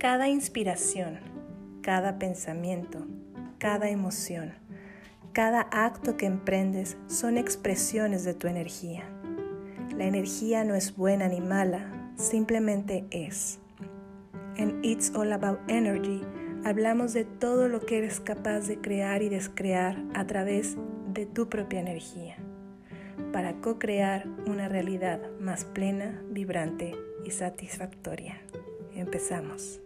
Cada inspiración, cada pensamiento, cada emoción, cada acto que emprendes son expresiones de tu energía. La energía no es buena ni mala, simplemente es. En It's All About Energy hablamos de todo lo que eres capaz de crear y descrear a través de tu propia energía, para co-crear una realidad más plena, vibrante y satisfactoria. Empezamos.